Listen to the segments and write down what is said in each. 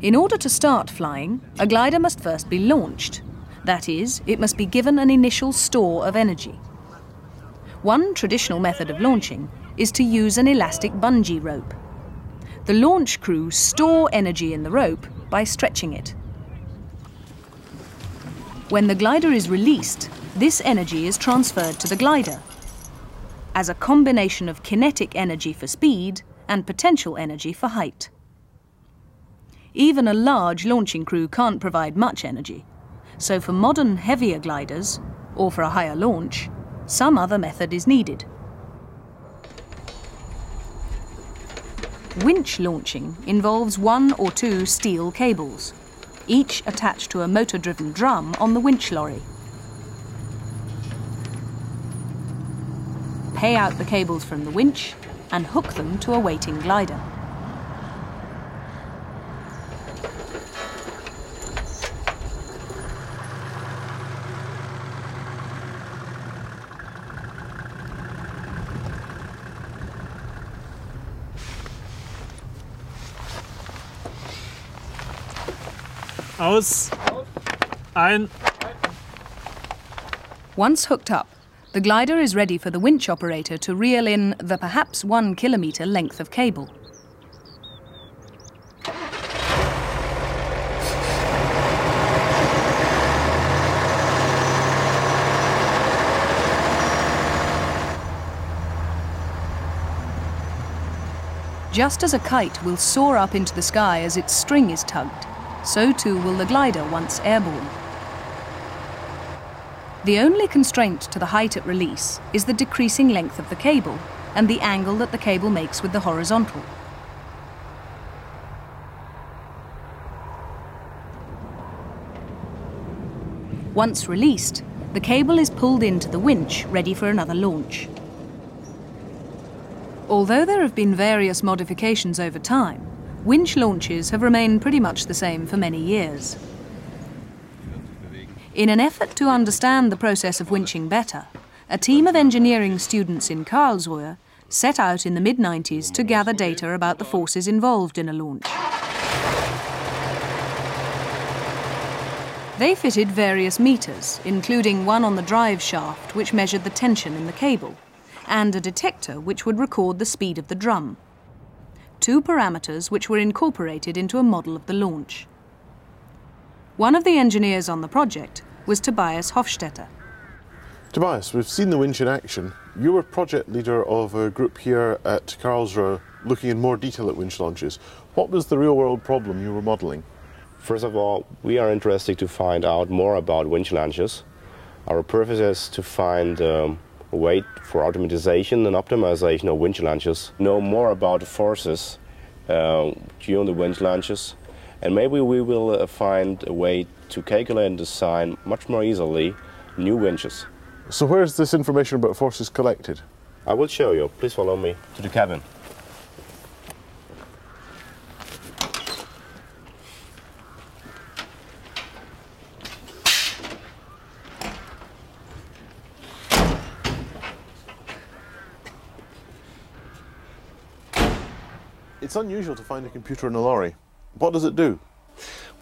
In order to start flying, a glider must first be launched. That is, it must be given an initial store of energy. One traditional method of launching is to use an elastic bungee rope. The launch crew store energy in the rope by stretching it. When the glider is released, this energy is transferred to the glider as a combination of kinetic energy for speed and potential energy for height. Even a large launching crew can't provide much energy, so for modern heavier gliders, or for a higher launch, some other method is needed. Winch launching involves one or two steel cables, each attached to a motor-driven drum on the winch lorry. Pay out the cables from the winch and hook them to a waiting glider. Aus. Ein. Once hooked up, the glider is ready for the winch operator to reel in the perhaps one kilometre length of cable. Just as a kite will soar up into the sky as its string is tugged, so too will the glider once airborne. The only constraint to the height at release is the decreasing length of the cable and the angle that the cable makes with the horizontal. Once released, the cable is pulled into the winch ready for another launch. Although there have been various modifications over time, winch launches have remained pretty much the same for many years. In an effort to understand the process of winching better, a team of engineering students in Karlsruhe set out in the mid 90s to gather data about the forces involved in a launch. They fitted various meters, including one on the drive shaft which measured the tension in the cable, and a detector which would record the speed of the drum two parameters which were incorporated into a model of the launch. One of the engineers on the project was Tobias Hofstetter. Tobias, we've seen the winch in action. You were project leader of a group here at Karlsruhe looking in more detail at winch launches. What was the real world problem you were modelling? First of all, we are interested to find out more about winch launches. Our purpose is to find um, wait for automatization and optimization of winch launches, know more about the forces uh, during the winch launches, and maybe we will uh, find a way to calculate and design much more easily new winches. So where is this information about forces collected? I will show you. Please follow me to the cabin. It's unusual to find a computer in a lorry. What does it do?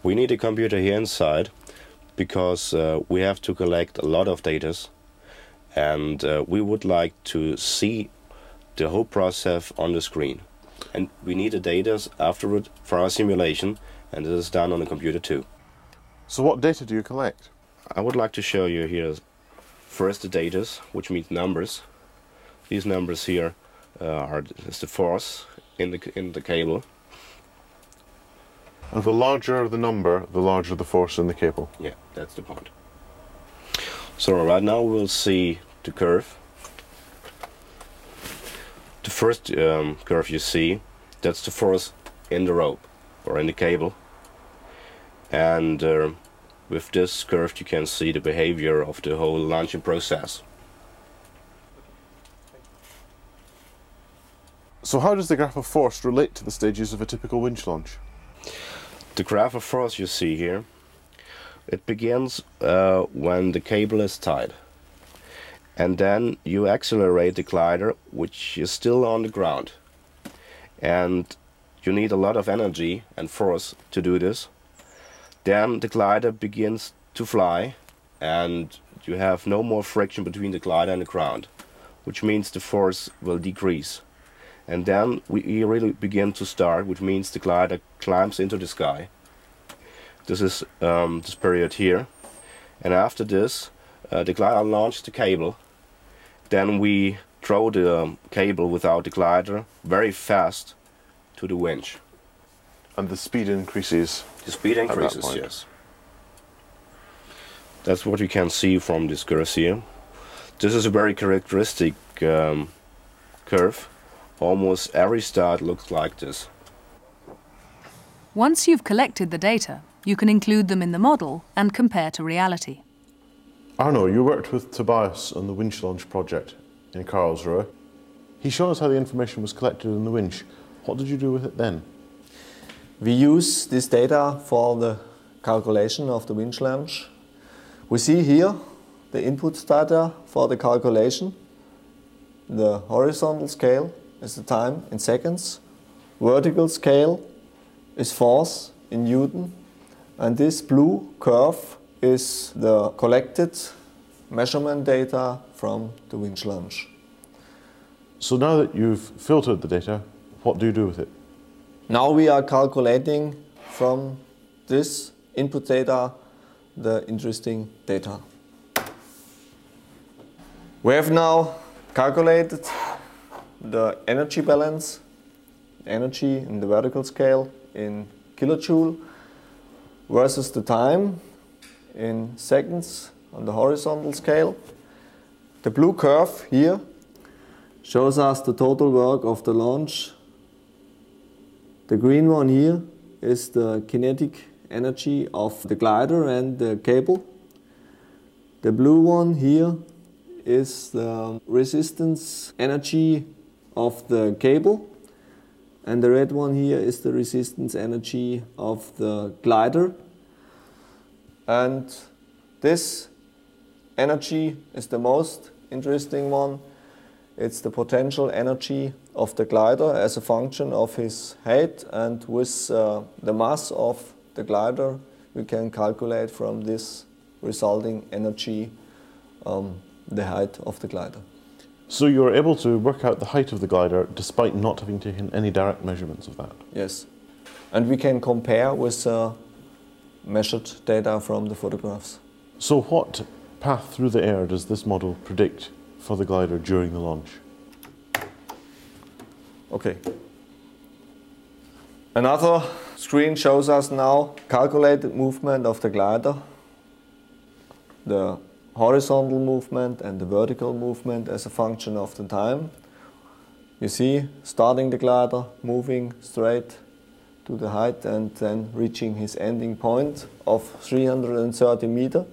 We need a computer here inside because uh, we have to collect a lot of data and uh, we would like to see the whole process on the screen. And we need the data afterward for our simulation and it is done on the computer too. So what data do you collect? I would like to show you here first the data, which means numbers. These numbers here uh, are is the force in the in the cable. And the larger the number, the larger the force in the cable. Yeah, that's the point. So right now we'll see the curve. The first um, curve you see, that's the force in the rope or in the cable. And uh, with this curve you can see the behavior of the whole launching process. So how does the graph of force relate to the stages of a typical winch launch? The graph of force you see here, it begins uh, when the cable is tied. And then you accelerate the glider, which is still on the ground. And you need a lot of energy and force to do this. Then the glider begins to fly and you have no more friction between the glider and the ground, which means the force will decrease. And then we really begin to start, which means the glider climbs into the sky. This is um, this period here. And after this, uh, the glider launches the cable. Then we throw the um, cable without the glider very fast to the winch. And the speed increases. The speed increases, yes. That's what you can see from this curve here. This is a very characteristic um, curve. Almost every start looks like this. Once you've collected the data, you can include them in the model and compare to reality. Arno, you worked with Tobias on the winch launch project in Karlsruhe. He showed us how the information was collected in the winch. What did you do with it then? We use this data for the calculation of the winch launch. We see here the input data for the calculation. The horizontal scale is the time in seconds. Vertical scale is force in Newton. And this blue curve is the collected measurement data from the winch launch. So now that you've filtered the data, what do you do with it? Now we are calculating from this input data the interesting data. We have now calculated the energy balance, energy in the vertical scale in kilojoule versus the time in seconds on the horizontal scale. The blue curve here shows us the total work of the launch the green one here is the kinetic energy of the glider and the cable. The blue one here is the resistance energy of the cable. And the red one here is the resistance energy of the glider. And this energy is the most interesting one. It's the potential energy of the glider as a function of his height and with uh, the mass of the glider we can calculate from this resulting energy um, the height of the glider. So you were able to work out the height of the glider despite not having taken any direct measurements of that. Yes. And we can compare with uh, measured data from the photographs. So what path through the air does this model predict for the glider during the launch? Okay. Another screen shows us now calculated movement of the glider, the horizontal movement and the vertical movement as a function of the time. You see, starting the glider, moving straight to the height and then reaching his ending point of 330 meter.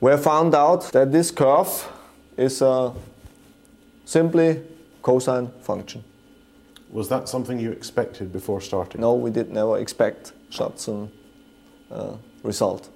We have found out that this curve is a simply cosine function. Was that something you expected before starting? No, we did never expect such a uh, result.